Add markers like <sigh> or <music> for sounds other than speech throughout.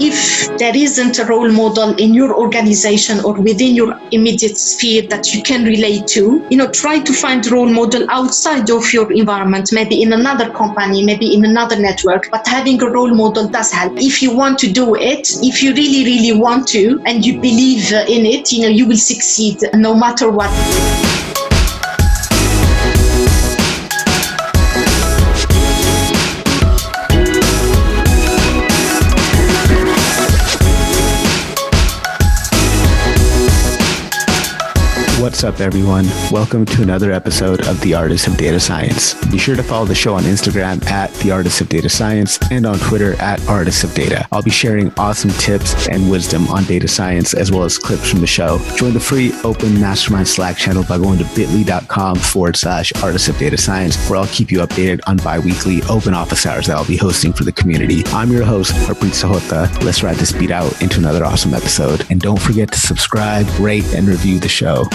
If there isn't a role model in your organization or within your immediate sphere that you can relate to, you know, try to find a role model outside of your environment, maybe in another company, maybe in another network. But having a role model does help. If you want to do it, if you really, really want to, and you believe in it, you know, you will succeed no matter what. What's up, everyone? Welcome to another episode of The Artist of Data Science. Be sure to follow the show on Instagram at The Artist of Data Science and on Twitter at Artists of Data. I'll be sharing awesome tips and wisdom on data science as well as clips from the show. Join the free open mastermind Slack channel by going to bit.ly.com forward slash Artists of Data Science, where I'll keep you updated on bi weekly open office hours that I'll be hosting for the community. I'm your host, Harpreet Sahota. Let's ride this beat out into another awesome episode. And don't forget to subscribe, rate, and review the show.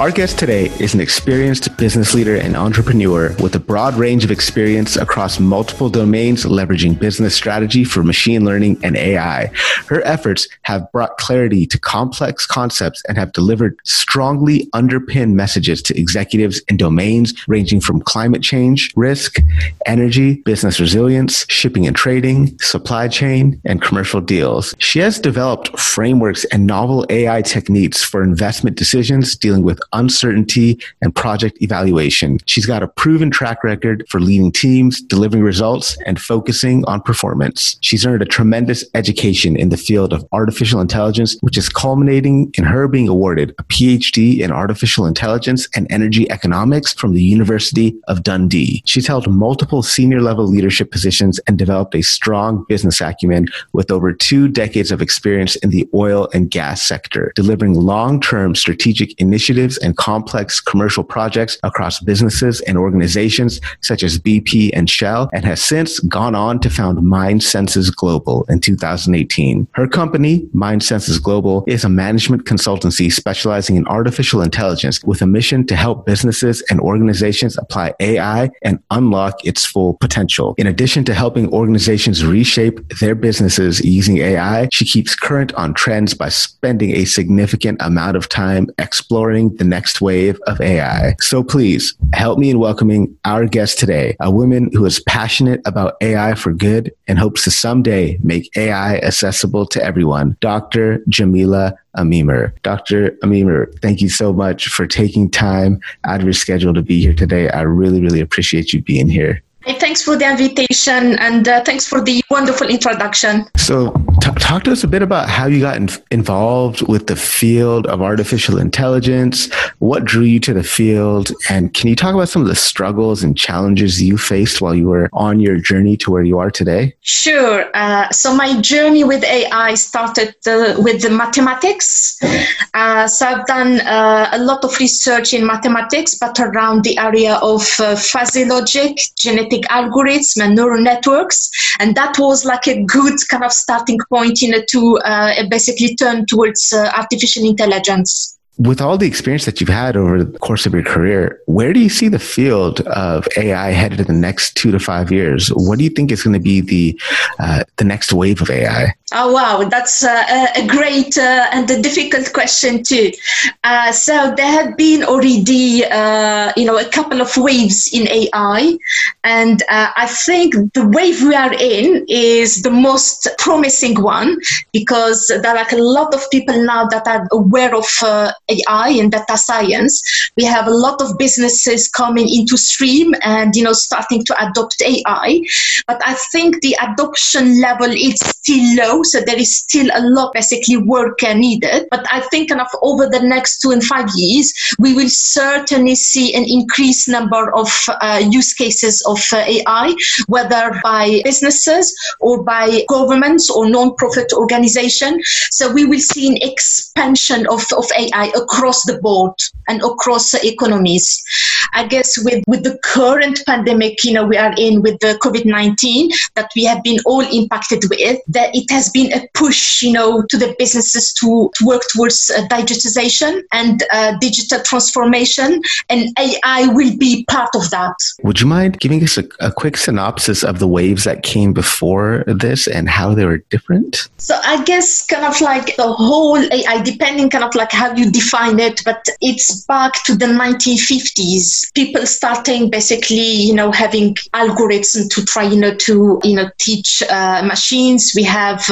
Our guest today is an experienced business leader and entrepreneur with a broad range of experience across multiple domains, leveraging business strategy for machine learning and AI. Her efforts have brought clarity to complex concepts and have delivered strongly underpinned messages to executives in domains ranging from climate change, risk, energy, business resilience, shipping and trading, supply chain, and commercial deals. She has developed frameworks and novel AI techniques for investment decisions dealing with uncertainty, and project evaluation. She's got a proven track record for leading teams, delivering results, and focusing on performance. She's earned a tremendous education in the field of artificial intelligence, which is culminating in her being awarded a PhD in artificial intelligence and energy economics from the University of Dundee. She's held multiple senior level leadership positions and developed a strong business acumen with over two decades of experience in the oil and gas sector, delivering long term strategic initiatives and complex commercial projects across businesses and organizations such as BP and Shell, and has since gone on to found Mind Senses Global in 2018. Her company, Mind Senses Global, is a management consultancy specializing in artificial intelligence with a mission to help businesses and organizations apply AI and unlock its full potential. In addition to helping organizations reshape their businesses using AI, she keeps current on trends by spending a significant amount of time exploring the next wave of AI. So please help me in welcoming our guest today, a woman who is passionate about AI for good and hopes to someday make AI accessible to everyone, Dr. Djamila Amimer. Dr. Amimer, thank you so much for taking time out of your schedule to be here today. I really, really appreciate you being here. Thanks for the invitation and uh, thanks for the wonderful introduction. So, t- talk to us a bit about how you got in- involved with the field of artificial intelligence. What drew you to the field? And can you talk about some of the struggles and challenges you faced while you were on your journey to where you are today? Sure. Uh, so, my journey with AI started uh, with the mathematics. Uh, so, I've done uh, a lot of research in mathematics, but around the area of uh, fuzzy logic, genetic genetic algorithms and neural networks. And that was like a good kind of starting point know, to uh, basically turn towards uh, artificial intelligence with all the experience that you've had over the course of your career, where do you see the field of AI headed in the next two to five years? What do you think is going to be the uh, the next wave of AI? Oh wow, that's uh, a great uh, and a difficult question too. Uh, so there have been already, uh, you know, a couple of waves in AI, and uh, I think the wave we are in is the most promising one because there are a lot of people now that are aware of AI and data science. We have a lot of businesses coming into stream and you know starting to adopt AI, but I think the adoption level is still low, so there is still a lot basically work needed. But I think kind of over the next two and five years, we will certainly see an increased number of uh, use cases of uh, AI, whether by businesses or by governments or non-profit organizations. So we will see an expansion of, of AI across the board and across economies. I guess with, with the current pandemic, you know, we are in with the COVID-19 that we have been all impacted with, that it has been a push, you know, to the businesses to, to work towards uh, digitization and uh, digital transformation, and AI will be part of that. Would you mind giving us a, a quick synopsis of the waves that came before this and how they were different? So I guess kind of like the whole AI, depending kind of like how you define it, but it's back to the 1950s. People starting basically, you know, having algorithms to try, you know, to you know teach uh, machines. We have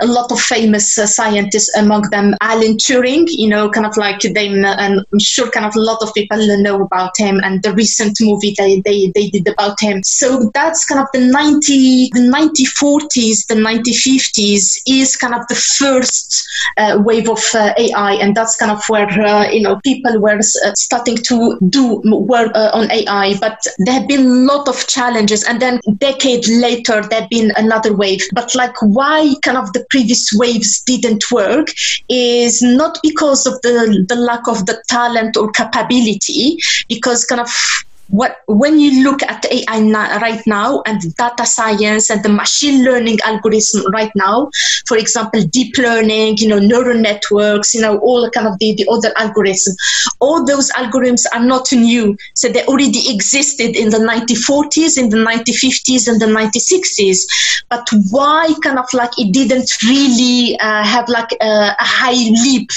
a lot of famous uh, scientists among them. Alan Turing, you know, kind of like they, and I'm sure kind of a lot of people know about him and the recent movie they, they, they did about him. So that's kind of the 90, the 1940s, the 1950s is kind of the first uh, wave of uh, AI, and that's kind of where uh, you know people were uh, starting to do work uh, on AI. But there have been a lot of challenges, and then decade later there have been another wave. But like why kind of the previous waves didn't work is not because of the the lack of the talent or capability, because kind of what when you look at AI na- right now and data science and the machine learning algorithm right now, for example, deep learning, you know, neural networks, you know, all kind of the, the other algorithms, all those algorithms are not new. So they already existed in the 1940s, in the 1950s, and the 1960s. But why kind of like it didn't really uh, have like a, a high leap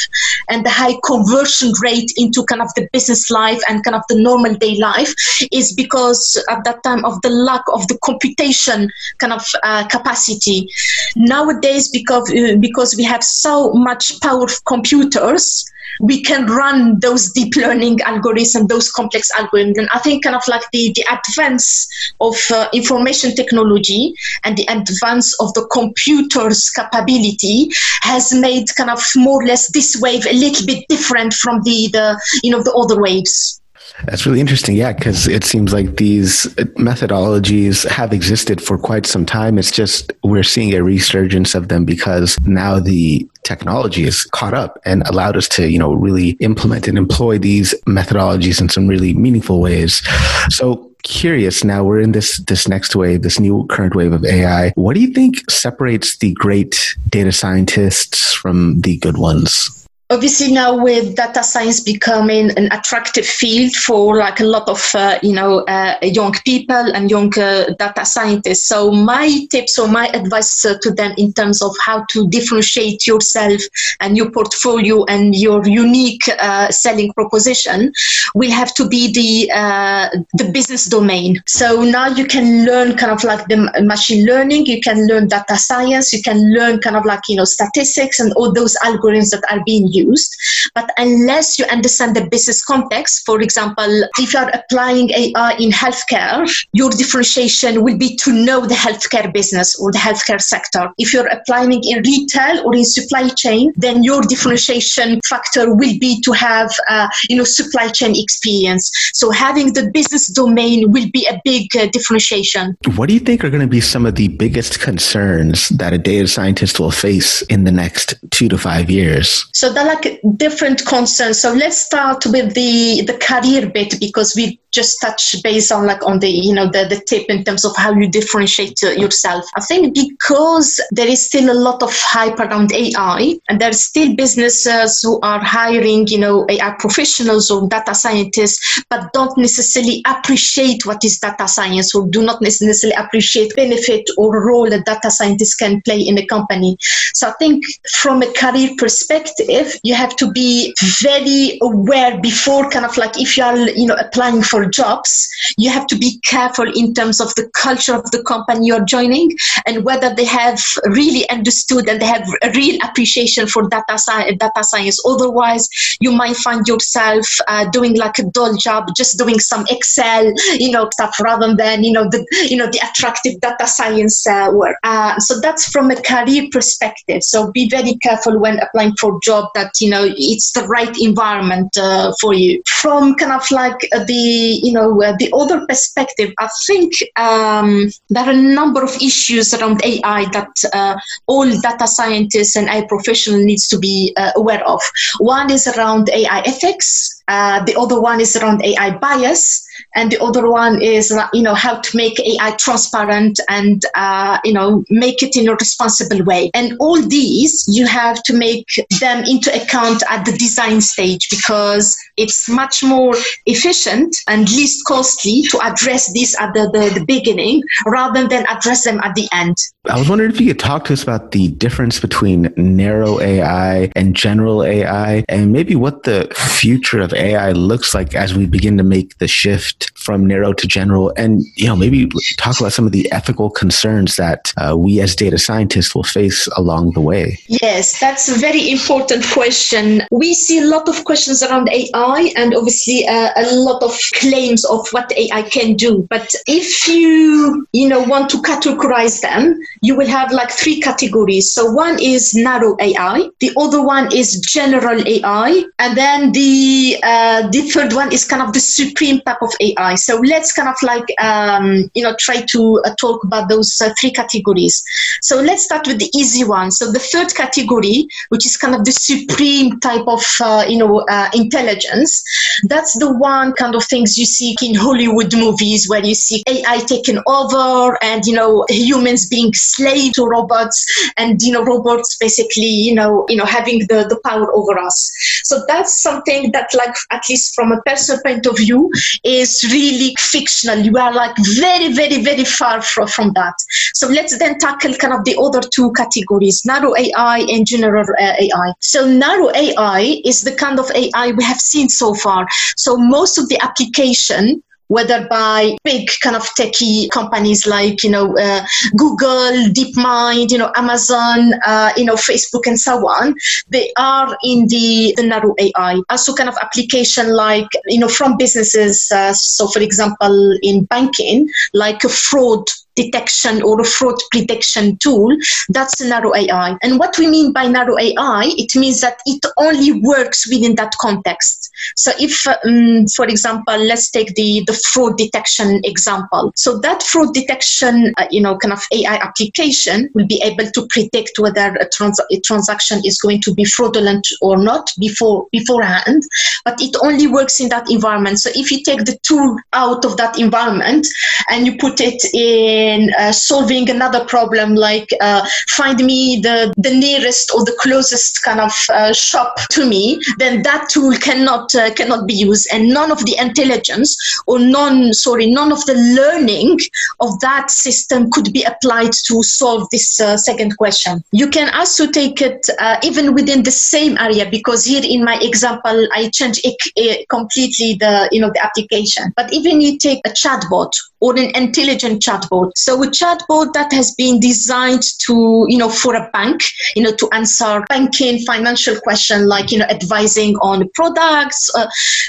and a high conversion rate into kind of the business life and kind of the normal day life is because at that time of the lack of the computation kind of uh, capacity. Nowadays, because uh, because we have so much power of computers, we can run those deep learning algorithms, those complex algorithms. And I think kind of like the, the advance of uh, information technology and the advance of the computer's capability has made kind of more or less this wave a little bit different from the, the you know the other waves. That's really interesting. Yeah, because it seems like these uh, methodologies have existed for quite some time. It's just we're seeing a resurgence of them because now the technology is caught up and allowed us to, you know, really implement and employ these methodologies in some really meaningful ways. So curious now we're in this this next wave this new current wave of ai what do you think separates the great data scientists from the good ones obviously now with data science becoming an attractive field for like a lot of uh, you know uh, young people and young uh, data scientists. So my tips or my advice uh, to them in terms of how to differentiate yourself and your portfolio and your unique uh, selling proposition will have to be the uh, the business domain. So now you can learn kind of like the machine learning you can learn data science you can learn kind of like you know statistics and all those algorithms that are being used used. But unless you understand the business context, for example, if you are applying AI in healthcare, your differentiation will be to know the healthcare business or the healthcare sector. If you're applying in retail or in supply chain, then your differentiation factor will be to have, uh, you know, supply chain experience. So having the business domain will be a big uh, differentiation. What do you think are going to be some of the biggest concerns that a data scientist will face in the next two to five years? So that like different concerns. So let's start with the the career bit because we just touch base on like on the you know the, the tip in terms of how you differentiate uh, yourself i think because there is still a lot of hype around ai and there's still businesses who are hiring you know ai professionals or data scientists but don't necessarily appreciate what is data science or do not necessarily appreciate benefit or role that data scientists can play in a company so i think from a career perspective you have to be very aware before kind of like if you are you know applying for jobs, you have to be careful in terms of the culture of the company you're joining and whether they have really understood and they have a real appreciation for data, data science. Otherwise, you might find yourself uh, doing like a dull job, just doing some Excel, you know, stuff rather than you know the you know the attractive data science uh, work. Uh, so that's from a career perspective. So be very careful when applying for a job that, you know, it's the right environment uh, for you. From kind of like the, you know, uh, the other perspective, I think um, there are a number of issues around AI that uh, all data scientists and AI professionals needs to be uh, aware of. One is around AI ethics. Uh, the other one is around AI bias and the other one is you know how to make AI transparent and uh, you know make it in a responsible way. And all these you have to make them into account at the design stage because it's much more efficient and least costly to address these at the, the, the beginning rather than address them at the end. I was wondering if you could talk to us about the difference between narrow AI and general AI and maybe what the future of AI looks like as we begin to make the shift from narrow to general and you know maybe talk about some of the ethical concerns that uh, we as data scientists will face along the way. Yes, that's a very important question. We see a lot of questions around AI and obviously uh, a lot of claims of what AI can do. But if you, you know, want to categorize them, you will have like three categories. So one is narrow AI, the other one is general AI, and then the uh, the third one is kind of the supreme type of AI. So let's kind of like um, you know try to uh, talk about those uh, three categories. So let's start with the easy one. So the third category, which is kind of the supreme type of uh, you know uh, intelligence that's the one kind of things you see in Hollywood movies where you see AI taking over and, you know, humans being slave to robots and, you know, robots basically, you know, you know, having the, the power over us. So that's something that like, at least from a personal point of view, is really fictional. You are like very, very, very far from, from that. So let's then tackle kind of the other two categories, narrow AI and general uh, AI. So narrow AI is the kind of AI we have seen so far. So most of the application whether by big kind of techie companies like you know uh, Google, DeepMind, you know Amazon, uh, you know Facebook, and so on. They are in the, the narrow AI. Also, kind of application like you know from businesses. Uh, so, for example, in banking, like a fraud detection or a fraud prediction tool, that's narrow AI. And what we mean by narrow AI, it means that it only works within that context. So if, um, for example, let's take the, the fraud detection example. So that fraud detection, uh, you know, kind of AI application will be able to predict whether a, trans- a transaction is going to be fraudulent or not before beforehand. But it only works in that environment. So if you take the tool out of that environment and you put it in uh, solving another problem like uh, find me the, the nearest or the closest kind of uh, shop to me, then that tool cannot uh, cannot be used, and none of the intelligence or none sorry none of the learning of that system could be applied to solve this uh, second question. You can also take it uh, even within the same area because here in my example I change it, it completely the you know the application. But even you take a chatbot or an intelligent chatbot. So a chatbot that has been designed to, you know, for a bank, you know, to answer banking financial question like, you know, advising on products, uh,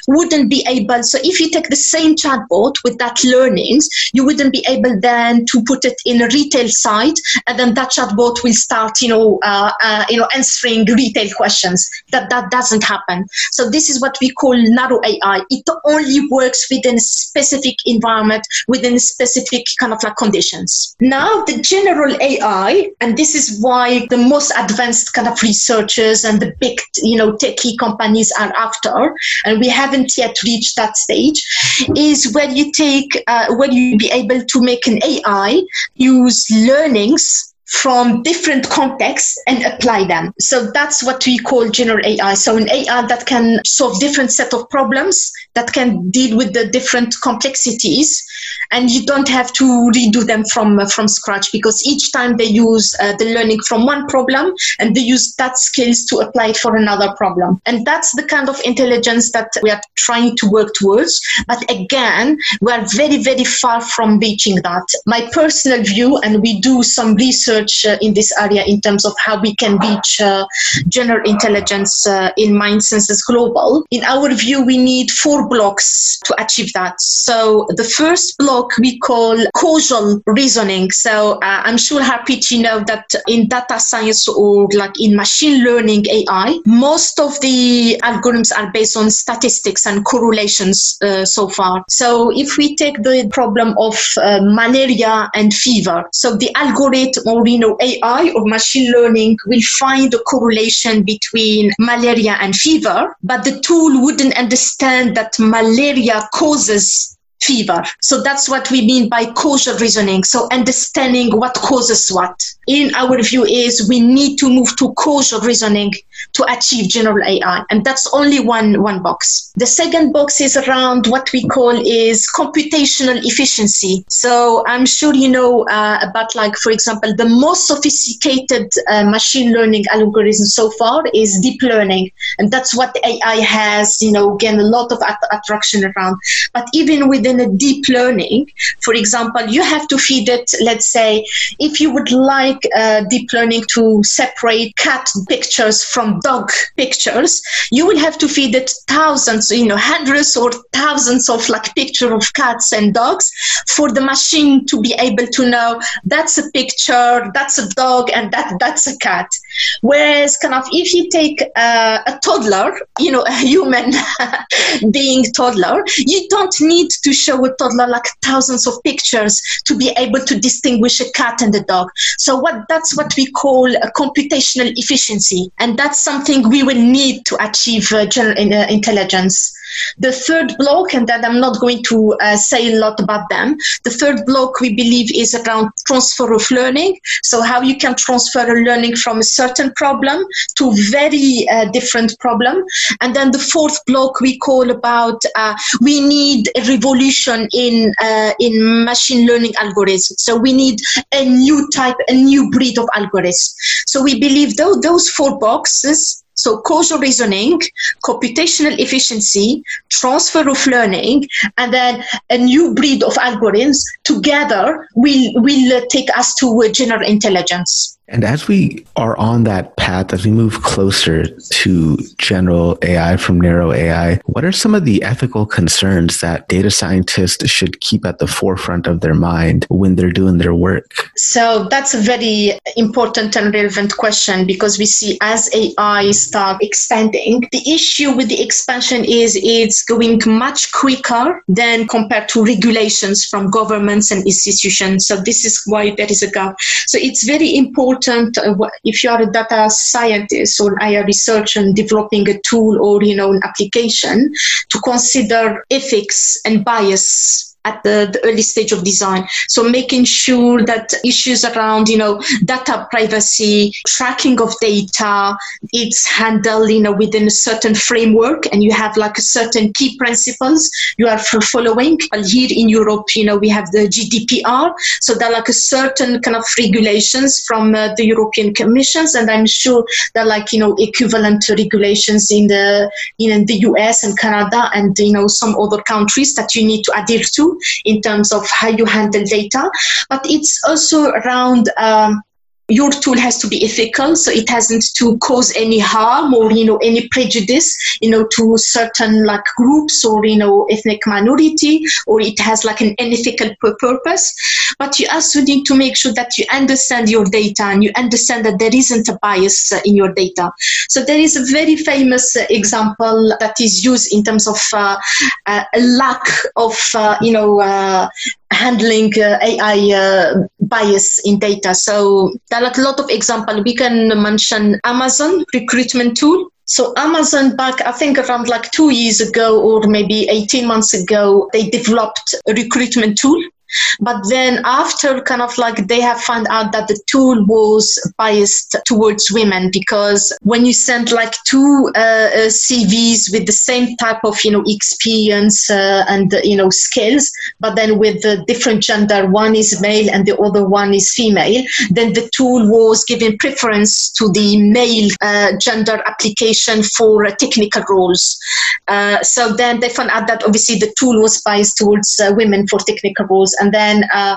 wouldn't be able. So if you take the same chatbot with that learnings, you wouldn't be able then to put it in a retail site, and then that chatbot will start, you know, uh, uh, you know, answering retail questions. That that doesn't happen. So this is what we call narrow AI. It only works within a specific environment with within specific kind of like conditions. Now, the general AI, and this is why the most advanced kind of researchers and the big, you know, techie companies are after, and we haven't yet reached that stage, is where you take, uh, where you be able to make an AI use learnings from different contexts and apply them. So that's what we call general AI. So an AI that can solve different set of problems, that can deal with the different complexities, and you don't have to redo them from uh, from scratch because each time they use uh, the learning from one problem and they use that skills to apply it for another problem. And that's the kind of intelligence that we are trying to work towards. But again, we are very very far from reaching that. My personal view, and we do some research uh, in this area in terms of how we can reach uh, general intelligence uh, in Mind Senses Global. In our view, we need four blocks to achieve that. So the first block we call causal reasoning. So uh, I'm sure Harpreet, you know that in data science or like in machine learning AI, most of the algorithms are based on statistics and correlations uh, so far. So if we take the problem of uh, malaria and fever, so the algorithm or you know AI or machine learning will find a correlation between malaria and fever, but the tool wouldn't understand that malaria causes fever. So that's what we mean by causal reasoning. So understanding what causes what. In our view is we need to move to causal reasoning to achieve general AI. And that's only one, one box. The second box is around what we call is computational efficiency. So I'm sure you know uh, about like, for example, the most sophisticated uh, machine learning algorithm so far is deep learning. And that's what AI has, you know, gained a lot of att- attraction around. But even within a deep learning, for example, you have to feed it, let's say, if you would like uh, deep learning to separate cat pictures from dog pictures, you will have to feed it thousands, you know, hundreds or thousands of like picture of cats and dogs for the machine to be able to know that's a picture, that's a dog, and that that's a cat. Whereas, kind of, if you take uh, a toddler, you know, a human <laughs> being toddler, you don't need to show a toddler like thousands of pictures to be able to distinguish a cat and a dog. So, what that's what we call a computational efficiency, and that's something we will need to achieve uh, general uh, intelligence. The third block, and that I'm not going to uh, say a lot about them, the third block we believe is around transfer of learning. So, how you can transfer a learning from a certain problem to very uh, different problem. And then the fourth block we call about uh, we need a revolution in, uh, in machine learning algorithms. So, we need a new type, a new breed of algorithms. So, we believe though those four boxes so causal reasoning, computational efficiency, transfer of learning, and then a new breed of algorithms together will, will take us to general intelligence. And as we are on that path, as we move closer to general AI from narrow AI, what are some of the ethical concerns that data scientists should keep at the forefront of their mind when they're doing their work? So that's a very important and relevant question because we see as AI start expanding, the issue with the expansion is it's going much quicker than compared to regulations from governments and institutions. So this is why there is a gap. So it's very important important uh, if you are a data scientist or AI researcher and developing a tool or you know an application to consider ethics and bias at the, the, early stage of design. So making sure that issues around, you know, data privacy, tracking of data, it's handled, you know, within a certain framework and you have like a certain key principles you are following. Well, here in Europe, you know, we have the GDPR. So there are like a certain kind of regulations from uh, the European Commissions. And I'm sure there are like, you know, equivalent regulations in the, in the US and Canada and, you know, some other countries that you need to adhere to in terms of how you handle data, but it's also around um, your tool has to be ethical so it hasn't to cause any harm or you know any prejudice you know to certain like groups or you know ethnic minority or it has like an unethical purpose. But you also need to make sure that you understand your data and you understand that there isn't a bias uh, in your data. So there is a very famous uh, example that is used in terms of uh, uh, a lack of uh, you know uh, handling uh, AI uh, bias in data. So there are a lot of examples. We can mention Amazon recruitment tool. So Amazon back, I think around like two years ago or maybe 18 months ago, they developed a recruitment tool but then after kind of like they have found out that the tool was biased towards women because when you send like two uh, uh CVs with the same type of, you know, experience uh, and, you know, skills, but then with the different gender, one is male and the other one is female, then the tool was giving preference to the male uh, gender application for uh, technical roles. Uh, so then they found out that obviously the tool was biased towards women for technical roles and then uh,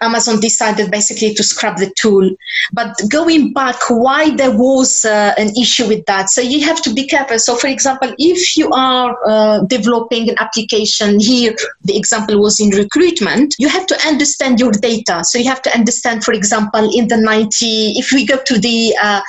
Amazon decided basically to scrap the tool. But going back, why there was uh, an issue with that? So you have to be careful. So, for example, if you are uh, developing an application here, the example was in recruitment, you have to understand your data. So you have to understand, for example, in the 90, if we go to the uh,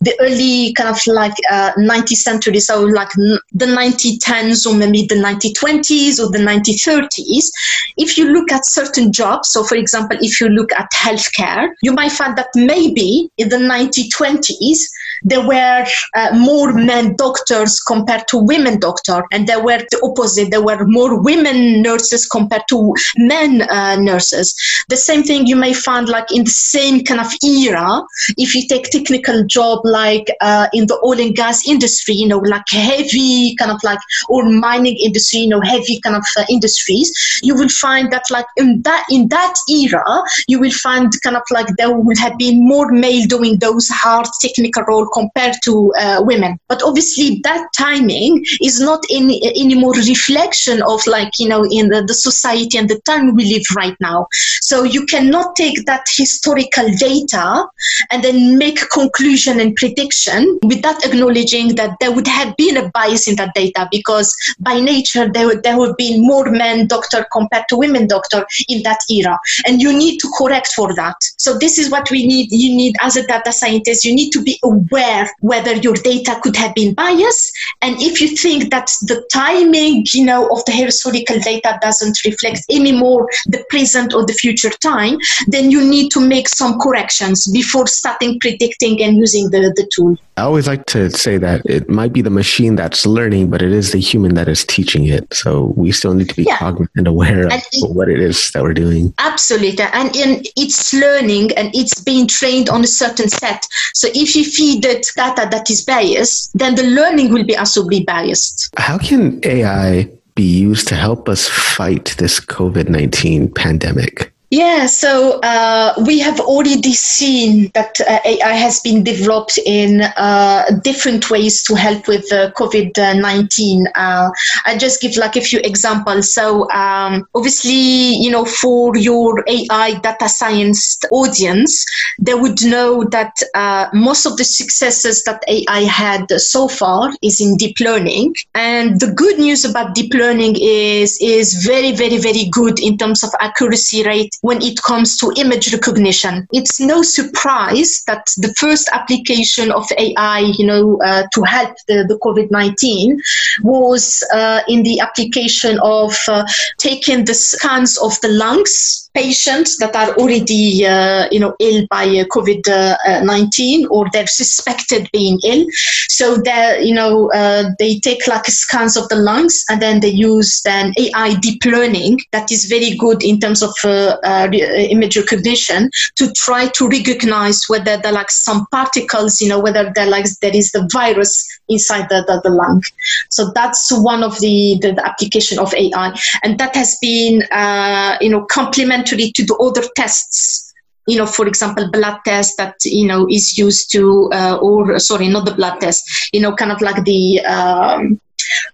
the early kind of like 90th uh, century, so like the 1910s or maybe the 1920s or the 1930s, if you look at certain jobs, so for example, if you look at healthcare, you might find that maybe in the 1920s, there were uh, more men doctors compared to women doctors, and there were the opposite. There were more women nurses compared to men uh, nurses. The same thing you may find like in the same kind of era. If you take technical job like uh, in the oil and gas industry, you know, like heavy kind of like or mining industry, you know, heavy kind of uh, industries, you will find that like in that in that era, you will find kind of like there will have been more male doing those hard technical role compared to uh, women. But obviously, that timing is not any more reflection of like you know in the, the society and the time we live right now. So you cannot take that historical data and then make conclusion and prediction without acknowledging that there would have been a bias in that data because by nature there would there would be more men doctor compared to women doctor in that era, and you need to correct for that. So this is what we need. You need as a data scientist, you need to be aware aware whether your data could have been biased. And if you think that the timing, you know, of the historical data doesn't reflect anymore the present or the future time, then you need to make some corrections before starting predicting and using the, the tool. I always like to say that it might be the machine that's learning, but it is the human that is teaching it. So we still need to be yeah. cognizant and aware of it, what it is that we're doing. Absolutely. And in, it's learning and it's being trained on a certain set. So if you feed data that is biased, then the learning will be also be biased. How can AI be used to help us fight this COVID 19 pandemic? Yeah, so uh, we have already seen that uh, AI has been developed in uh, different ways to help with COVID 19. Uh, I'll just give like a few examples. So, um, obviously, you know, for your AI data science audience, they would know that uh, most of the successes that AI had so far is in deep learning. And the good news about deep learning is, is very, very, very good in terms of accuracy rate when it comes to image recognition. It's no surprise that the first application of AI, you know, uh, to help the, the COVID-19 was uh, in the application of uh, taking the scans of the lungs patients that are already uh, you know ill by uh, covid-19 or they're suspected being ill. So they you know uh, they take like scans of the lungs and then they use then ai deep learning that is very good in terms of uh, image recognition to try to recognize whether there are like some particles you know whether there like there is the virus inside the, the, the lung. So that's one of the, the, the application of ai and that has been uh, you know complementary to the other tests. You know, for example, blood test that, you know, is used to, uh, or sorry, not the blood test, you know, kind of like the, um,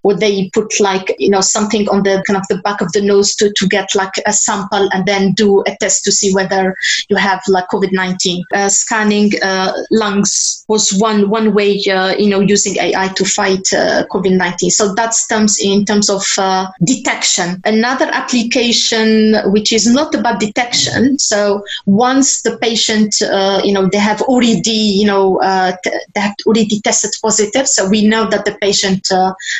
would they put like you know something on the kind of the back of the nose to, to get like a sample and then do a test to see whether you have like covid-19 uh, scanning uh, lungs was one one way uh, you know using ai to fight uh, covid-19 so that's terms in terms of uh, detection. Another application which is not about detection so once the patient uh, you know they have already you know t- they have already tested positive so we know that the patient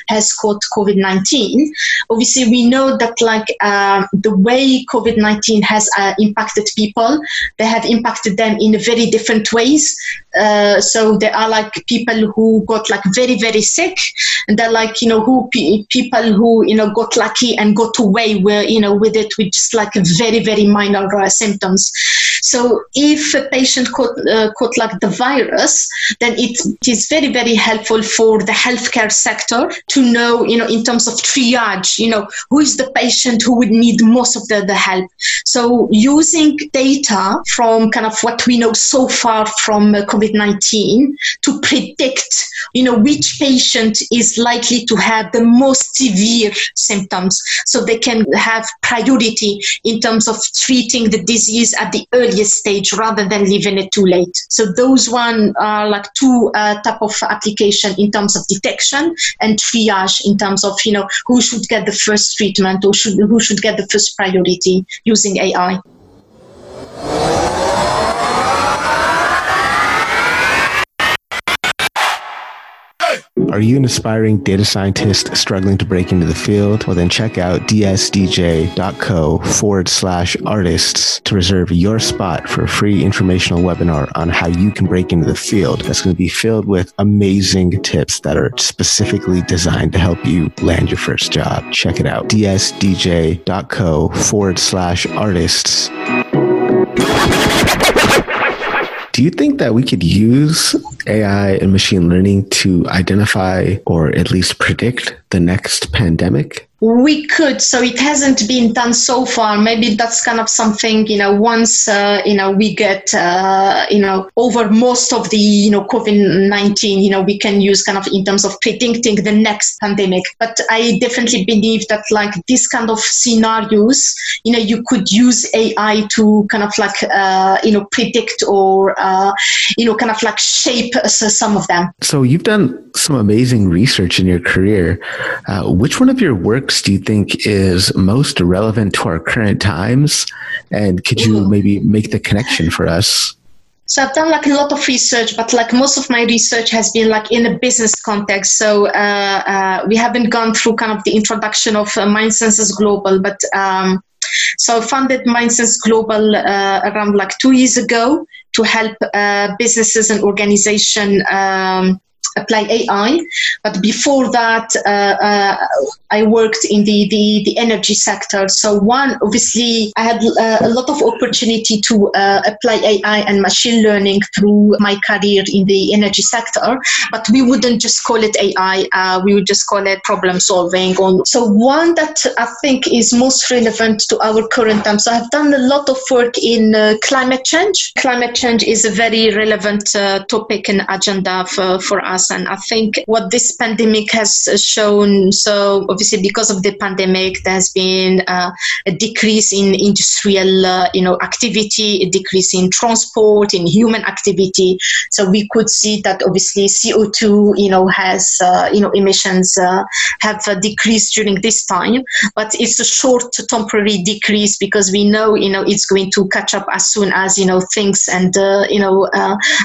has caught COVID 19. Obviously, we know that like uh, the way COVID 19 has uh, impacted people, they have impacted them in very different ways. Uh, so there are like people who got like very very sick, and they're like you know who people who you know got lucky and got away where you know with it with just like very very minor uh, symptoms. So if a patient caught, uh, caught like the virus, then it, is very, very helpful for the healthcare sector to know, you know, in terms of triage, you know, who is the patient who would need most of the, the help. So using data from kind of what we know so far from uh, COVID-19 to predict, you know, which patient is likely to have the most severe symptoms so they can have priority in terms of treating the disease at the stage rather than leaving it too late. So those one are like two uh, type of application in terms of detection and triage in terms of, you know, who should get the first treatment or should, who should get the first priority using AI. Are you an aspiring data scientist struggling to break into the field? Well, then check out dsdj.co forward slash artists to reserve your spot for a free informational webinar on how you can break into the field. That's going to be filled with amazing tips that are specifically designed to help you land your first job. Check it out. dsdj.co forward slash artists. Do you think that we could use AI and machine learning to identify or at least predict the next pandemic? We could so it hasn't been done so far. Maybe that's kind of something you know once uh, you know we get uh, you know over most of the you know covid-19 you know we can use kind of in terms of predicting the next pandemic. But i definitely believe that like this kind of scenarios you know you could use ai to kind of like uh, you know predict or uh, you know kind of like shape some of them. So you've done some amazing research in your career. Uh, which one of your works do you think is most relevant to our current times? And could you maybe make the connection for us? So I've done like a lot of research, but like most of my research has been like in a business context. So uh, uh, we haven't gone through kind of the introduction of uh, MindSenses Global, but um, so I funded MindSense Global uh, around like two years ago to help uh, businesses and organization um, apply AI. But before that, uh, uh, I worked in the, the, the, energy sector. So one, obviously, I had uh, a lot of opportunity to uh, apply AI and machine learning through my career in the energy sector. But we wouldn't just call it AI. Uh, we would just call it problem solving. So one that I think is most relevant to our current time. So I've done a lot of work in uh, climate change. Climate change is a very relevant topic and agenda for, for us us. And I think what this pandemic has shown, so obviously because of the pandemic, there's been uh, a decrease in industrial, uh, you know, activity, a decrease in transport, in human activity. So we could see that obviously CO2, you know, has, uh, you know, emissions uh, have uh, decreased during this time, but it's a short temporary decrease because we know, you know, it's going to catch up as soon as, you know, things and, uh, you know,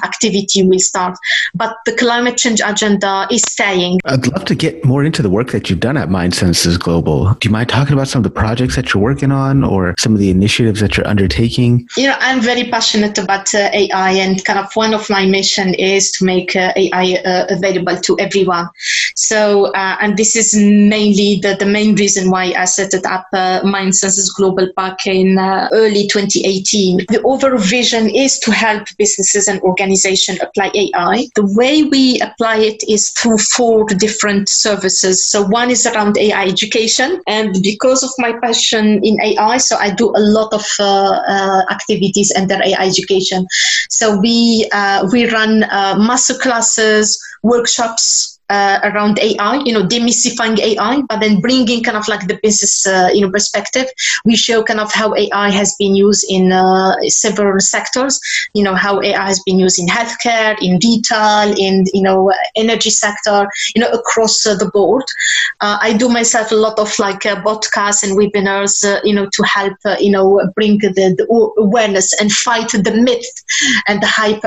activity will start. But the climate change agenda is saying. I'd love to get more into the work that you've done at MindSenses Global. Do you mind talking about some of the projects that you're working on or some of the initiatives that you're undertaking? You know, I'm very passionate about uh, AI, and kind of one of my mission is to make uh, AI uh, available to everyone. So, uh, and this is mainly the, the main reason why I set it up uh, MindSenses Global back in uh, early 2018. The overall vision is to help businesses and organizations apply AI. The way we apply it is through four different services. So one is around AI education, and because of my passion in AI, so I do a lot of uh, uh, activities under AI education. So we uh, we run uh, master classes, workshops, uh, around AI, you know, demystifying AI, but then bringing kind of like the business, uh, you know, perspective. We show kind of how AI has been used in uh, several sectors. You know, how AI has been used in healthcare, in retail, in you know, energy sector, you know, across uh, the board. Uh, I do myself a lot of like uh, podcasts and webinars, you know, to help, you know, bring the, the, awareness and fight the myth and the hype,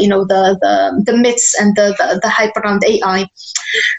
you know, the, the, the myths and the, the, the hype around AI.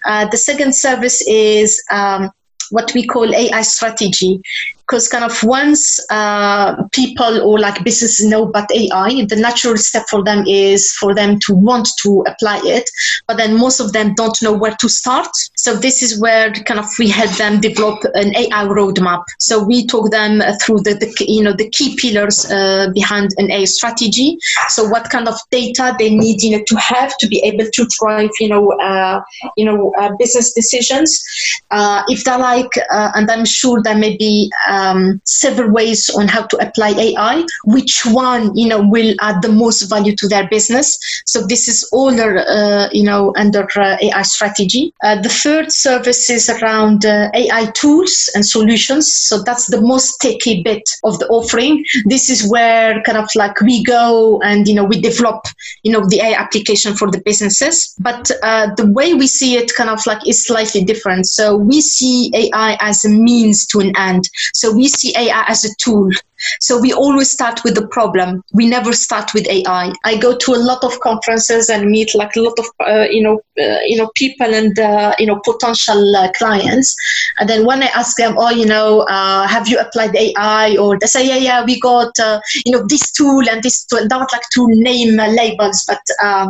Uh, the second service is um, what we call AI strategy. Because kind of once uh, people or like businesses know about AI, the natural step for them is for them to want to apply it, but then most of them don't know where to start. So this is where kind of we help them develop an AI roadmap. So we talk them through the, the you know the key pillars uh, behind an AI strategy. So what kind of data they need you know to have to be able to drive you know uh, you know uh, business decisions. Uh, if they're like, uh, and I'm sure there may be um, several ways on how to apply AI. Which one you know will add the most value to their business? So this is all uh, you know under AI strategy. the third service is around AI tools and solutions. So that's the most techy bit of the offering. This is where kind of like we go and you know we develop you know the AI application for the businesses. But uh, the way we see it kind of like is slightly different. So we see AI as a means to an end. So we see AI as a tool so we always start with the problem. We never start with AI. I go to a lot of conferences and meet like a lot of uh, you know uh, you know people and uh, you know potential uh, clients. And then when I ask them, oh, you know, uh, have you applied AI? Or they say, yeah, yeah, we got uh, you know this tool and this tool. Would like to name labels, but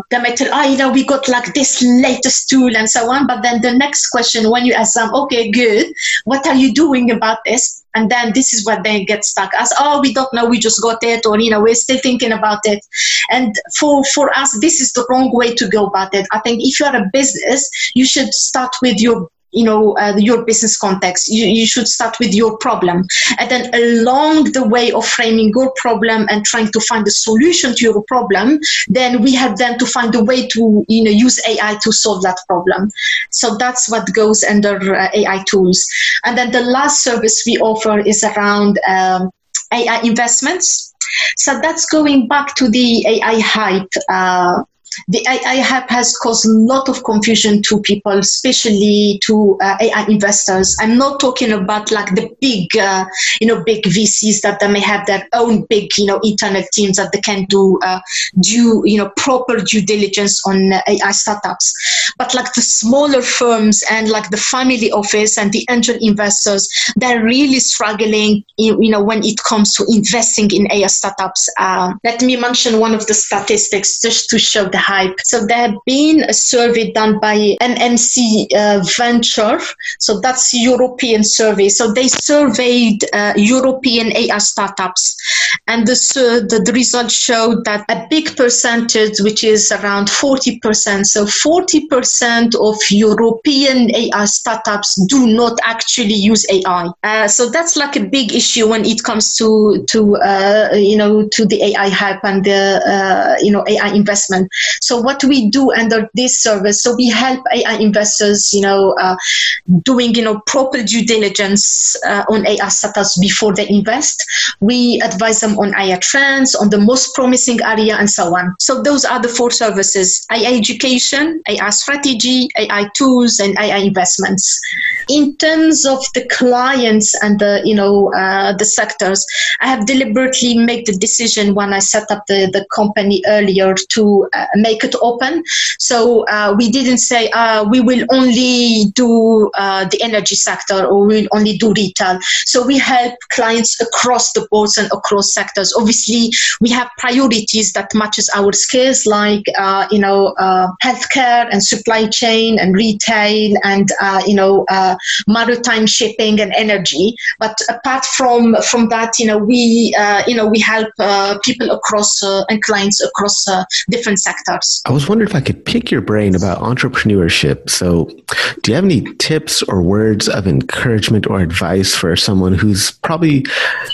they might tell, oh, you know, we got like this latest tool and so on. But then the next question, when you ask them, okay, good, what are you doing about this? And then this is what they get stuck. As oh we don't know we just got it or you know we're still thinking about it. And for for us this is the wrong way to go about it. I think if you're a business you should start with your you know uh, your business context. You, you should start with your problem. And then along the way of framing your problem and trying to find a solution to your problem then we have then to find a way to you know use ai to solve that problem. So that's what goes under uh, ai tools. And then the last service we offer is around um, ai investments. So that's going back to the ai hype uh, the AI hype has caused a lot of confusion to people, especially to uh, AI investors. I'm not talking about like the big, uh, you know, big VCs that they may have their own big, you know, internal teams that they can do uh, due, you know, proper due diligence on uh, AI startups. But like the smaller firms and like the family office and the angel investors, they're really struggling, you know, when it comes to investing in AI startups. Uh, let me mention one of the statistics just to show the hype. So there have been a survey done by MMC uh, Venture. So that's European survey. So they surveyed uh, European AI startups, and the, the, the results showed that a big percentage, which is around 40%, so 40% of European AI startups do not actually use AI. Uh, so that's like a big issue when it comes to to uh, you know to the AI hype and the uh, you know AI investment. So what we do under this service, so we help AI investors, you know, uh, doing, you know, proper due diligence uh, on AI startups before they invest. We advise them on AI trends, on the most promising area, and so on. So those are the four services: AI education, AI strategy, AI tools, and AI investments. In terms of the clients and the, you know, uh, the sectors, I have deliberately made the decision when I set up the, the company earlier to uh, make it open. So uh, we didn't say uh, we will only do uh, the energy sector or we'll only do retail. So we help clients across the boards and across sectors. Obviously, we have priorities that matches our skills, like uh, you know, uh, healthcare and supply chain and retail and uh, you know, maritime shipping and energy. But apart from from that, you know, we you know we help people across and clients across different sectors. I was wondering if I could pick your brain about entrepreneurship. So, do you have any tips or words of encouragement or advice for someone who's probably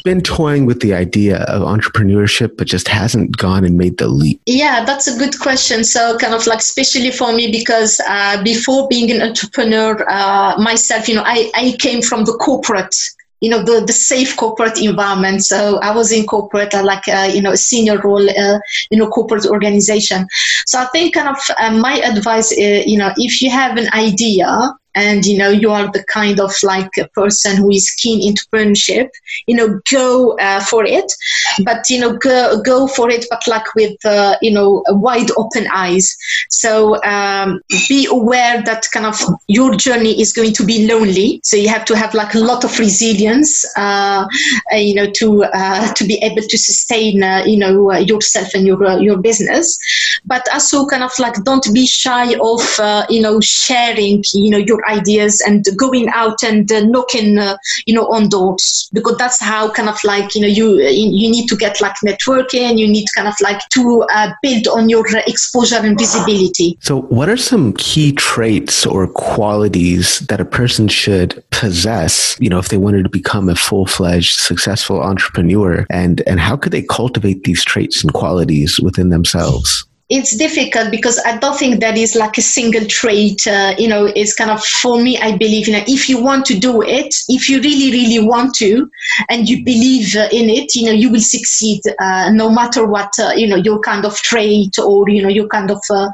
been toying with the idea of entrepreneurship but just hasn't gone and made the leap? Yeah, that's a good question. So, kind of like, especially for me, because uh, before being an entrepreneur uh, myself, you know, I, I came from the corporate you know the, the safe corporate environment. So i was in corporate uh, like uh, you know senior role uh, in a corporate organization. So i think kind of uh, my advice is, you know if you have an idea and you know you are the kind of like a person who is keen entrepreneurship you know go uh, for it but you know go, go for it but like with uh, you know wide open eyes. So um, be aware that kind of your journey is going to be lonely. So you have to have like a lot of resilience uh, uh you know to uh, to be able to sustain uh, you know yourself and your your business. But also kind of like don't be shy of you know sharing you know your ideas and going out and knocking you know on doors. Because that's how kind of like you know you you need to get like networking. You need kind of like to uh, build on your exposure and visibility. So what are some key traits or qualities that a person should possess you know if they wanted to become a full-fledged successful entrepreneur? And and how could they cultivate these traits and qualities within themselves it's difficult because I don't think that is like a single trait. Uh, you know, it's kind of for me. I believe you know if you want to do it, if you really, really want to, and you believe uh, in it, you know, you will succeed uh, no matter what uh, you know your kind of trait or you know your kind of uh,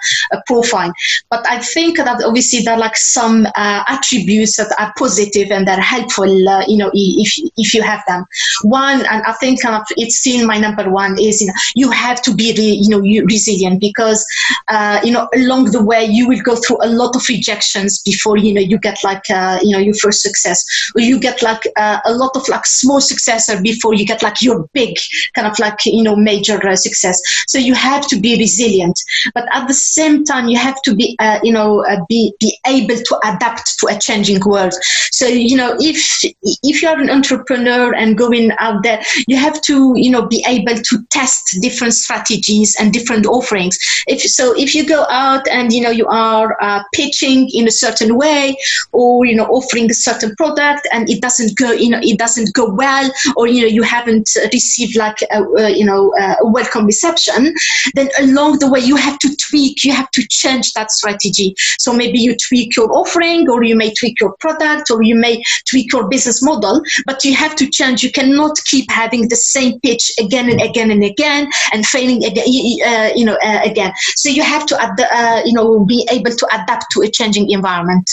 profile. But I think that obviously there are like some uh, attributes that are positive and that are helpful. you know, if if you have them. One, and I think kind of it's still my number one is you know you have to be re- you know resilient because uh, you know along the way you will go through a lot of rejections before you know you get like uh, you know your first success. Or you get like uh, a lot of like small success before you get like your big kind of like you know major uh, success. So you have to be resilient. But at the same time you have to be uh, you know uh, be be able to adapt to a changing world. So you know if if you're an entrepreneur and going out there you have to you know be able to test different strategies and different offerings if so if you go out and you know you are uh, pitching in a certain way or you know offering a certain product and it doesn't go you know it doesn't go well or you know you haven't received like a you know a welcome reception then along the way you have to tweak you have to change that strategy. So maybe you tweak your offering or you may tweak your product or you may tweak your business model but you have to change. You cannot keep having the same pitch again and again and again and failing again uh, you know uh, again. So you have to, uh, you know, be able to adapt to a changing environment.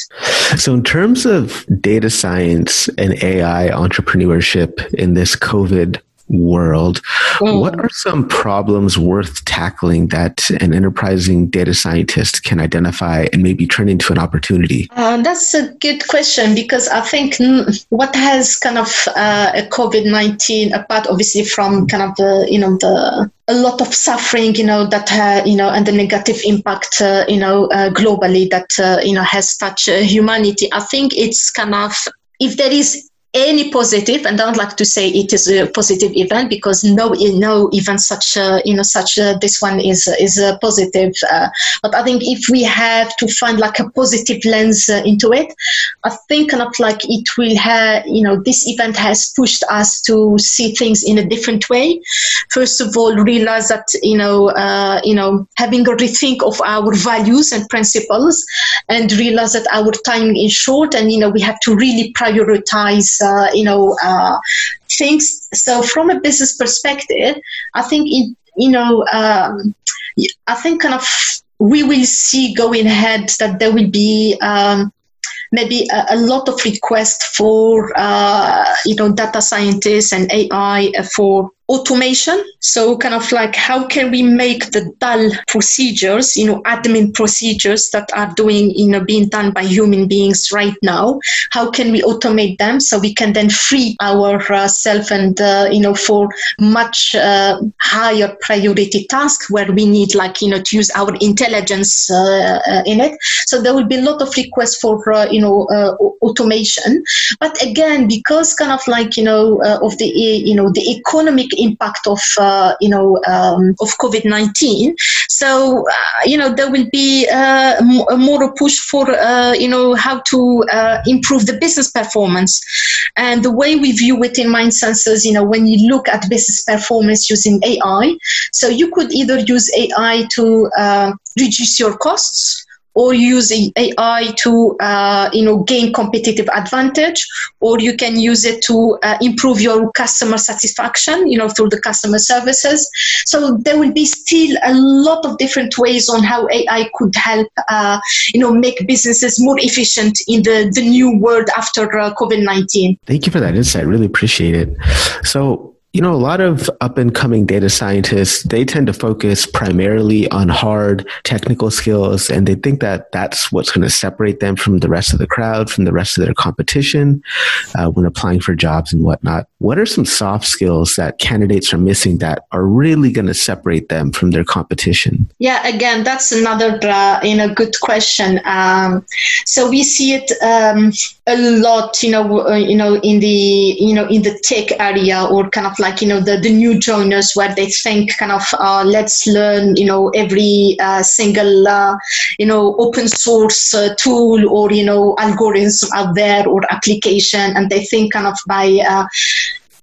So in terms of data science and AI entrepreneurship in this COVID world. Mm. What are some problems worth tackling that an enterprising data scientist can identify and maybe turn into an opportunity? Uh, that's a good question because I think what has kind of uh, COVID 19, apart obviously from kind of the, you know, the a lot of suffering, you know, that, uh, you know, and the negative impact, uh, you know, uh, globally that, uh, you know, has touched uh, humanity. I think it's kind of, if there is any positive and I don't like to say it is a positive event because no no even such a, you know such a, this one is is a positive uh, but I think if we have to find like a positive lens uh, into it I think not like it will have you know this event has pushed us to see things in a different way. First of all realize that you know uh, you know having a rethink of our values and principles and realize that our time is short and you know we have to really prioritize uh, you know uh, things. So from a business perspective, I think it, you know um, I think kind of we will see going ahead that there will be um, maybe a, a, lot of requests for uh, you know data scientists and AI for automation. So kind of like how can we make the dull procedures, you know, admin procedures that are doing, you know, being done by human beings right now? How can we automate them so we can then free ourselves uh, and, uh, you know, for much uh, higher priority tasks where we need like, you know, to use our intelligence uh, uh, in it. So there will be a lot of requests for, uh, you know, automation. But again, because kind of like, you know, of the, you know, the economic impact of uh, you know um, of COVID nineteen. So uh, you know there will be uh, more a push for you know how to improve the business performance, and the way we view it in MindSenses, you know when you look at business performance using AI, so you could either use AI to reduce your costs or use AI to uh, you know gain competitive advantage, or you can use it to uh, improve your customer satisfaction, you know, through the customer services. So there will be still a lot of different ways on how AI could help, uh, you know, make businesses more efficient in the, the new world after uh, COVID nineteen. Thank you for that insight. Really appreciate it. So you know, a lot of up and coming data scientists, they tend to focus primarily on hard technical skills and they think that that's what's going to separate them from the rest of the crowd, from the rest of their competition uh, when applying for jobs and whatnot. What are some soft skills that candidates are missing that are really going to separate them from their competition? Yeah, again, that's another, uh, you know, good question. Um, so we see it um, a lot, you know, uh, you know, in the, you know, in the tech area or kind of like you know the, the new joiners where they think kind of uh, let's learn you know every uh, single uh, you know open source uh, tool or you know algorithms out there or application. And they think kind of by uh,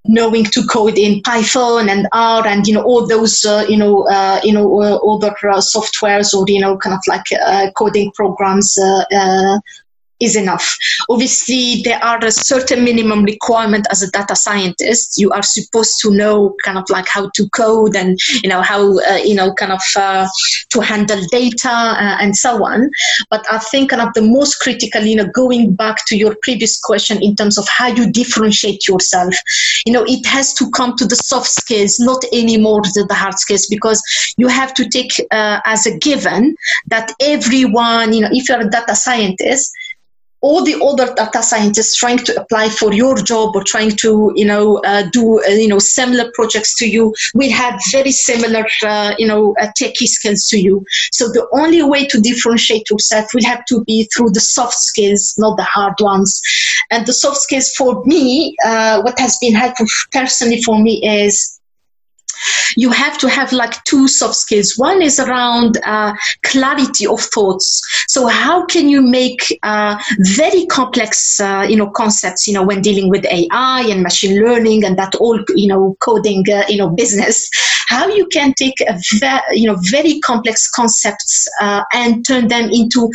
knowing to code in Python and R and you know all those uh, you know uh, you know uh, other softwares or you know kind of like coding programs is enough. Obviously, there are a certain minimum requirement as a data scientist. You are supposed to know kind of like how to code and you know how uh, you know kind of uh, to handle data uh, and so on. But I think kind of the most critical, you know, going back to your previous question in terms of how you differentiate yourself, you know, it has to come to the soft skills, not anymore the, the hard skills, because you have to take uh, as a given that everyone, you know, if you're a data scientist all the other data scientists trying to apply for your job or trying to you know uh, do uh, you know similar projects to you. Will have very similar uh, you know uh, techie skills to you. So the only way to differentiate yourself will have to be through the soft skills not the hard ones. And the soft skills for me uh, what has been helpful personally for me is you have to have like two soft skills. One is around uh, clarity of thoughts. So how can you make uh, very complex, uh, you know, concepts, you know, when dealing with AI and machine learning and that all, you know, coding, uh, you know, <laughs> business, how you can take a very, you know, very complex concepts uh, and turn them into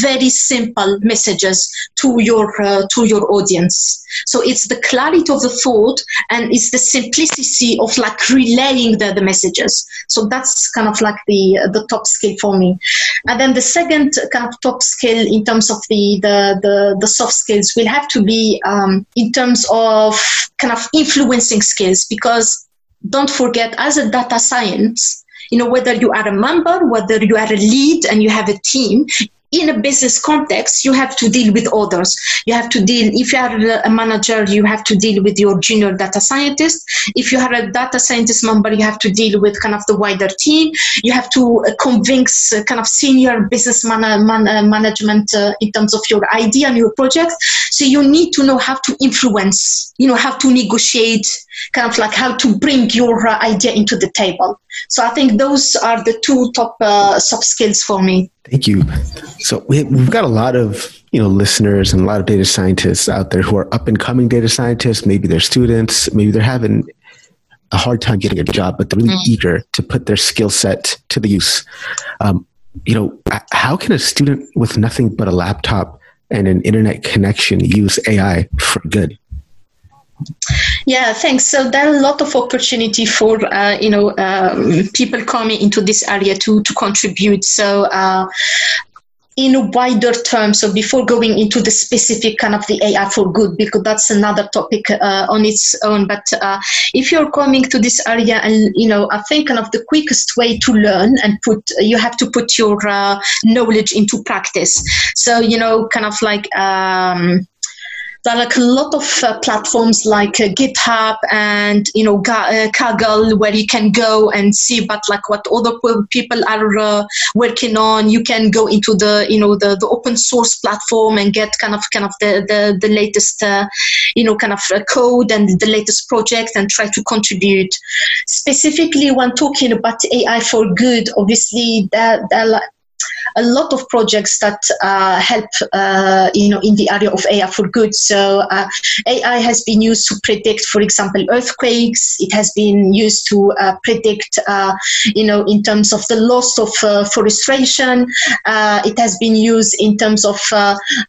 very simple messages to your, uh, to your audience. So it's the clarity of the thought and it's the simplicity of like relaying the, the messages. So that's kind of like the the top skill for me. And then the second kind of top skill in terms of the the the, the soft skills will have to be um, in terms of kind of influencing skills because don't forget as a data science you know whether you are a member whether you are a lead and you have a team in a business context, you have to deal with others. You have to deal, if you are a manager, you have to deal with your junior data scientist. If you are a data scientist member, you have to deal with kind of the wider team. You have to uh, convince uh, kind of senior business man- man- uh, management uh, in terms of your idea and your project. So you need to know how to influence, you know, how to negotiate, kind of like how to bring your idea into the table. So I think those are the two top uh, soft skills for me. Thank you. So we, have got a lot of you know listeners and a lot of data scientists out there who are up and coming data scientists. Maybe they're students. Maybe they're having a hard time getting a job, but they're really mm. eager to put their skill set to the use. Um, you know, how can a student with nothing but a laptop and an internet connection use AI for good? Yeah, thanks. So there are a lot of opportunity for uh, you know um, people coming into this area to to contribute. So. Uh, in a wider term, so before going into the specific kind of the AI for good, because that's another topic uh, on its own. But uh, if you're coming to this area, and you know, I think kind of the quickest way to learn and put, you have to put your uh, knowledge into practice. So you know, kind of like. Um, there are a lot of uh, platforms like uh, GitHub and you know uh, Kaggle where you can go and see but like what other people are uh, working on. You can go into the you know the, the open source platform and get kind of kind of the the, the latest uh, you know kind of code and the latest project and try to contribute. Specifically when talking about AI for good, obviously that, that a lot of projects that uh, help, uh, you know, in the area of AI for good. So uh, AI has been used to predict, for example, earthquakes. It has been used to uh, predict, uh, you know, in terms of the loss of forestation. it has been used in terms of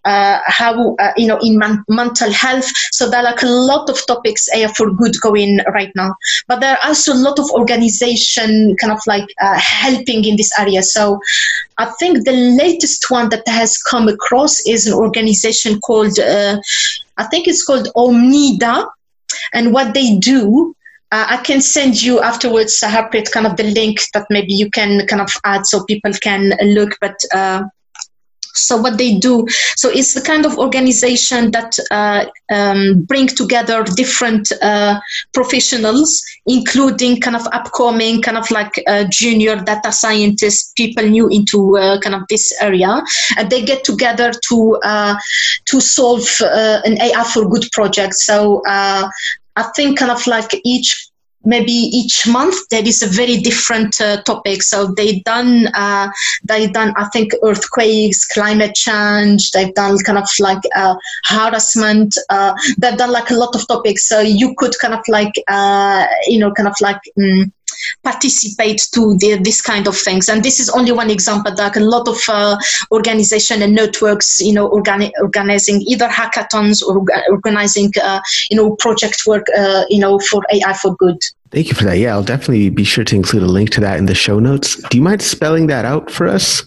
how, you know, in man- mental health. So there are like a lot of topics AI for good going right now. But there are also a lot of organization kind of like helping in this area. So I think the latest one that has come across is an organization called, uh, I think it's called Omdena. And what they do, uh, I can send you afterwards, Harpreet, kind of the link that maybe you can kind of add so people can look. But uh, so what they do so it's the kind of organization that uh, um, bring together different uh, professionals including kind of upcoming kind of like uh, junior data scientists people new into uh, kind of this area. And they get together to uh, to solve uh, an ai for good project. So I think kind of like each maybe each month there is a very different uh, topic. So they done uh, they done i think earthquakes climate change they've done kind of like uh, harassment uh, they've done like a lot of topics. So you could kind of like uh, you know kind of like um, participate to the, this kind of things. And this is only one example. Like a lot of uh, organization and networks, you know, organi- organizing either hackathons or organizing, uh, you know, project work, uh, you know, for AI for good. Thank you for that. Yeah, I'll definitely be sure to include a link to that in the show notes. Do you mind spelling that out for us?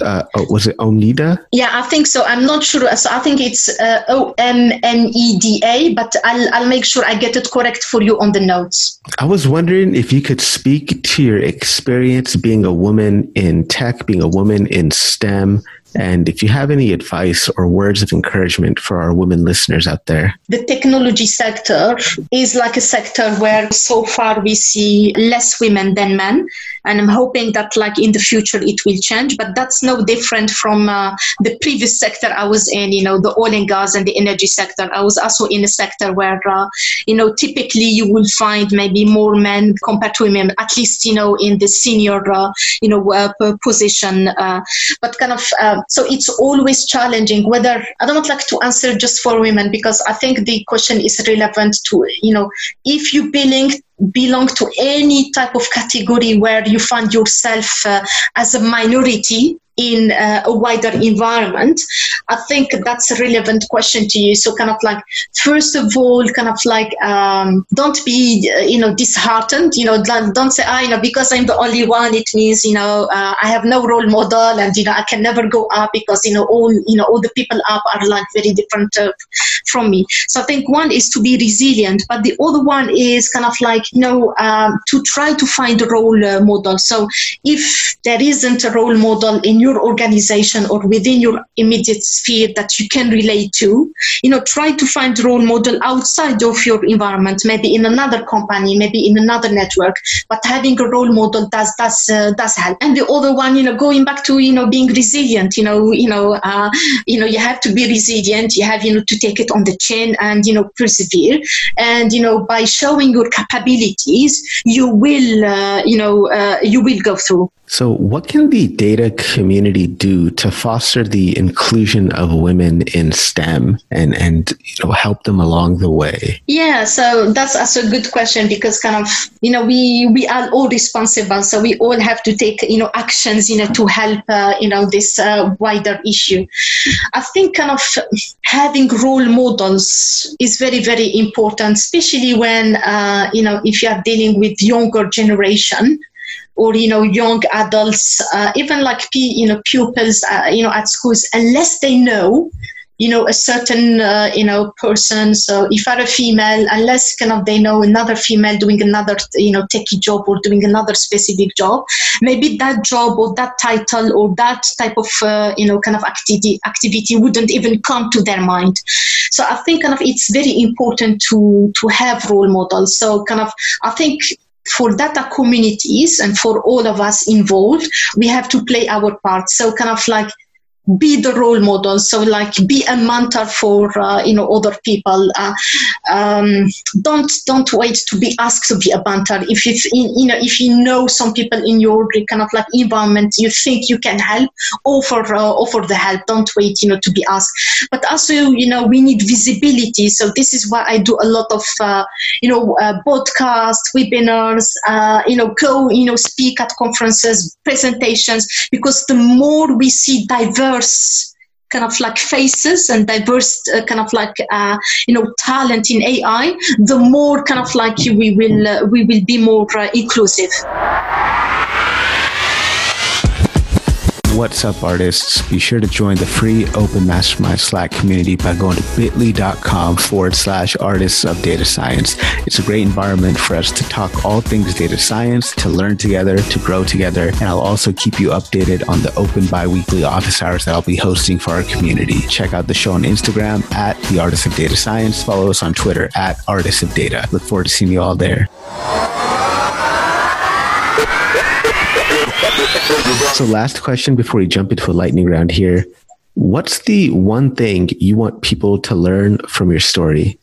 Uh, oh, was it Omdena? Yeah, I think so. I'm not sure. So I think it's uh, O M N E D A, but I'll, I'll make sure I get it correct for you on the notes. I was wondering if you could speak to your experience being a woman in tech, being a woman in STEM, and if you have any advice or words of encouragement for our women listeners out there. The technology sector is like a sector where so far we see less women than men. And I'm hoping that like in the future it will change, but that's no different from uh, the previous sector I was in, you know, the oil and gas and the energy sector. I was also in a sector where, uh, you know, typically you will find maybe more men compared to women, at least, you know, in the senior, uh, you know, uh, position. Uh, but kind of uh, so it's always challenging whether I don't like to answer just for women because I think the question is relevant to you know if you belong belong to any type of category where you find yourself uh, as a minority in uh, a wider environment i think that's a relevant question to you. So kind of like first of all kind of like um, don't be uh, you know disheartened you know don't, say ah you know because i'm the only one it means you know uh, i have no role model and you know i can never go up because you know all you know all the people up are like very different uh, from me. So i think one is to be resilient but the other one is kind of like you know um, to try to find a role uh, model. So if there isn't a role model in your organization or within your immediate sphere that you can relate to. You know try to find role model outside of your environment maybe in another company maybe in another network but having a role model does does uh, does help. And the other one you know going back to you know being resilient you know you know uh, you know you have to be resilient you have you know to take it on the chin and you know persevere. And you know by showing your capabilities you will uh, you know uh, you will go through so, what can the data community do to foster the inclusion of women in STEM and and you know help them along the way? Yeah, so that's also a good question because kind of you know we we are all responsible, so we all have to take you know actions you know to help uh, you know this uh, wider issue. I think kind of having role models is very very important, especially when uh, you know if you are dealing with younger generation or you know young adults, uh, even like you know pupils, uh, you know at schools, unless they know you know a certain uh, you know person. So if you're a female unless kind of they know another female doing another you know techie job or doing another specific job maybe that job or that title or that type of uh, you know kind of activity activity wouldn't even come to their mind. So i think kind of it's very important to to have role models. So kind of i think for data communities and for all of us involved, we have to play our part. So, kind of like be the role model. So like be a mentor for uh, you know other people. Uh, um, don't don't wait to be asked to be a mentor. If you you know if you know some people in your kind of like environment you think you can help offer uh, offer the help. Don't wait you know to be asked. But also you know we need visibility. So this is why i do a lot of uh, you know uh, podcasts webinars uh, you know go you know speak at conferences presentations because the more we see diverse diverse kind of like faces and diverse uh, kind of like uh, you know talent in AI, the more kind of like we will uh, we will be more uh, inclusive. What's up, artists? Be sure to join the free open mastermind Slack community by going to bit.ly.com forward slash artists of data science. It's a great environment for us to talk all things data science, to learn together, to grow together. And I'll also keep you updated on the open bi weekly office hours that I'll be hosting for our community. Check out the show on Instagram at the artists of data science. Follow us on Twitter at artists of data. Look forward to seeing you all there. So, last question before we jump into a lightning round here. What's the one thing you want people to learn from your story?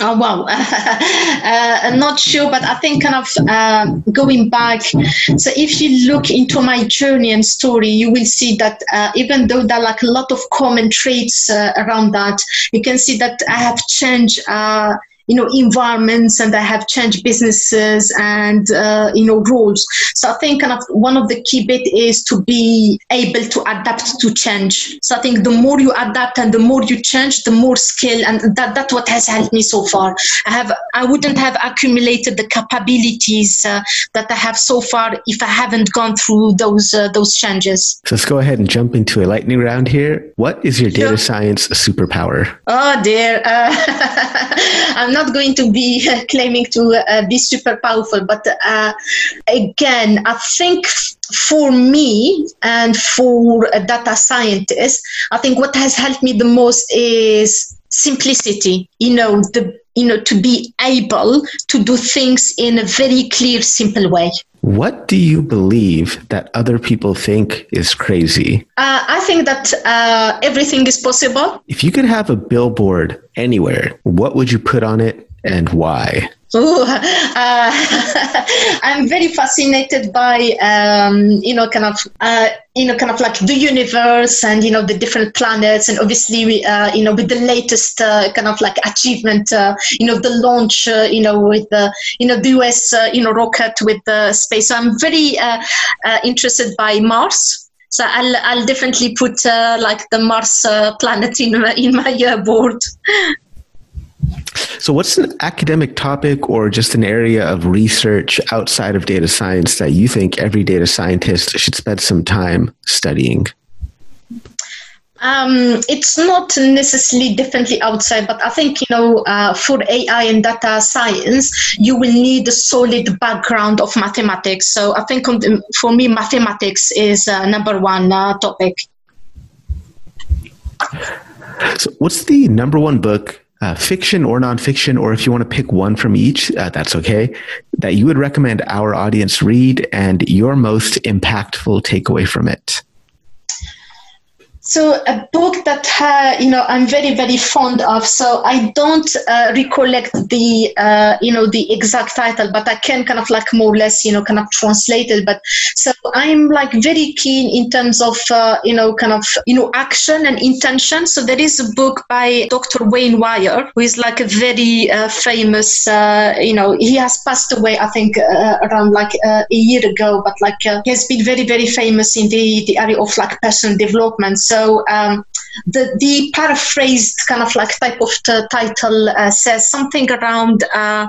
Oh wow, <laughs> uh, I'm not sure, but I think kind of uh, going back. So if you look into my journey and story, you will see that uh, even though there are like a lot of common traits uh, around that, you can see that I have changed uh, you know environments and they have changed businesses and uh, you know rules. So i think kind of one of the key bit is to be able to adapt to change. So i think the more you adapt and the more you change the more skill and that that's what has helped me so far. I have i wouldn't have accumulated the capabilities uh, that i have so far if i haven't gone through those uh, those changes. So let's go ahead and jump into a lightning round here. What is your data sure. science superpower? Oh dear. Uh, <laughs> i'm not going to be <laughs> claiming to uh, be super powerful, but uh, again, I think for me and for a data scientist, I think what has helped me the most is simplicity. You know, the you know to be able to do things in a very clear, simple way. What do you believe that other people think is crazy? Uh, I think that uh, everything is possible. If you could have a billboard anywhere, what would you put on it and why? Ooh, <laughs> uh, <laughs> I'm very fascinated by um, you know kind of uh, you know kind of like the universe and you know the different planets and obviously we, uh, you know with the latest uh, kind of like achievement uh, you know the launch uh, you know with the you know the US you know rocket with the space. So I'm very interested by Mars. So I'll I'll definitely put like the Mars planet in in my board. <laughs> So, what's an academic topic or just an area of research outside of data science that you think every data scientist should spend some time studying? Um, it's not necessarily differently outside, but I think you know uh, for AI and data science, you will need a solid background of mathematics. So I think for me, mathematics is uh, number one uh, topic. So, what's the number one book uh, fiction or nonfiction, or if you want to pick one from each, uh, that's okay, that you would recommend our audience read and your most impactful takeaway from it? So a book that uh, you know I'm very very fond of. So I don't uh, recollect the uh, you know the exact title, but I can kind of like more or less you know kind of translate it. But so I'm like very keen in terms of uh, you know kind of you know action and intention. So there is a book by Dr. Wayne Dyer, who is like a very uh, famous uh, you know he has passed away I think around like a year ago, but like he has been very very famous in the the area of like personal development. So um, the, the paraphrased kind of like type of t- title uh, says something around uh,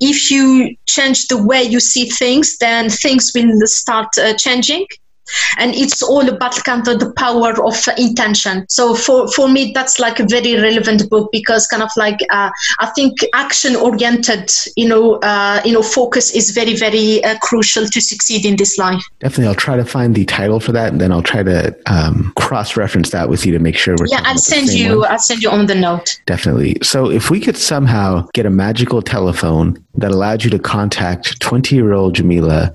if you change the way you see things, then things will start uh, changing and it's all about kind of the power of intention. So for for me that's like a very relevant book because kind of like uh, i think action oriented you know uh, you know focus is very very uh, crucial to succeed in this life. Definitely i'll try to find the title for that and then i'll try to um, cross reference that with you to make sure we're yeah i'll send you one. i'll send you on the note. Definitely. So if we could somehow get a magical telephone that allowed you to contact 20 year old Djamila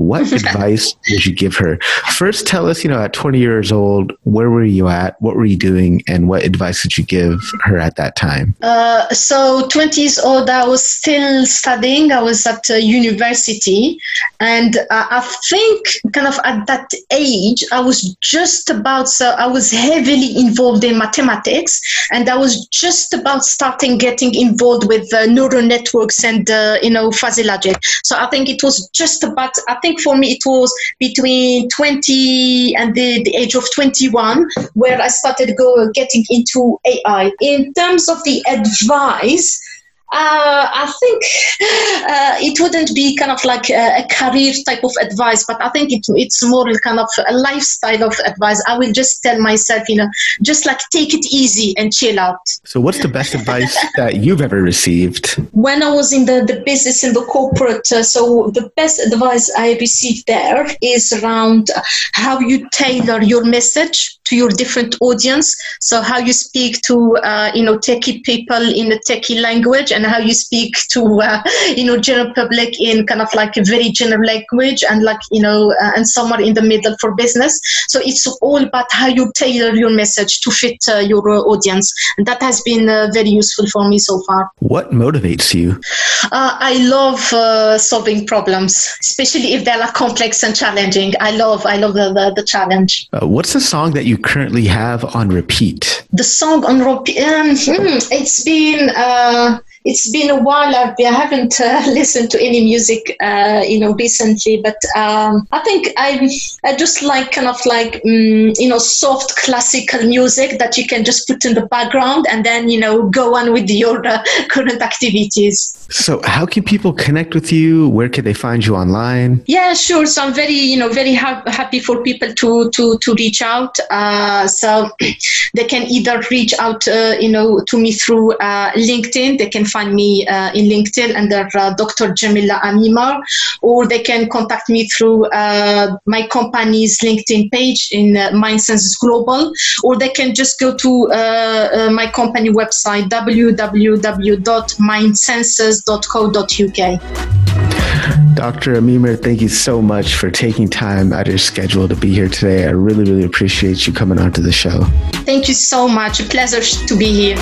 what <laughs> advice would you give her? First, tell us, you know, at 20 years old, where were you at? What were you doing? And what advice did you give her at that time? Uh, so, 20 years old, I was still studying. I was at university. And uh, I think, kind of at that age, I was just about, so I was heavily involved in mathematics. And I was just about starting getting involved with uh, neural networks and, uh, you know, fuzzy logic. So, I think it was just about, I think for me, it was between 20 and the, the age of 21 where I started go getting into AI. In terms of the advice, uh, I think <laughs> uh, it wouldn't be kind of like a, a, career type of advice, but I think it, it's more kind of a lifestyle of advice. I will just tell myself, you know, just like take it easy and chill out. So, what's the best advice <laughs> that you've ever received? When I was in the, the business in the corporate, uh, so the best advice I received there is around how you tailor your message to your different audience. So, how you speak to, uh, you know, techie people in a techie language and how you speak to uh, <laughs> you know general public in kind of like a very general language and like you know uh, and somewhere in the middle for business. So it's all about how you tailor your message to fit uh, your audience. And that has been uh, very useful for me so far. What motivates you? Uh, i love solving problems especially if they're like complex and challenging. I love i love the, the, the challenge. What's the song that you currently have on repeat? The song on repeat um, hmm, it's been it's been a while. I've, I haven't uh, <laughs> listened to any music, uh, you know, recently. But um, I think I I just like kind of like um, you know soft classical music that you can just put in the background and then you know go on with your uh, <laughs> current activities. So, how can people connect with you? Where can they find you online? Yeah, sure. So, I'm very, you know, very ha- happy for people to to to reach out. Uh, so, <clears throat> they can either reach out, uh, you know, to me through uh, LinkedIn. They can find me uh, in LinkedIn under uh, Dr. Djamila Amimer, or they can contact me through uh, my company's LinkedIn page in uh, MindSenses Global, or they can just go to my company website www.mindsenses www.co.uk. Dr. Amimer, thank you so much for taking time out of your schedule to be here today. I really, really appreciate you coming onto the show. Thank you so much. A pleasure to be here.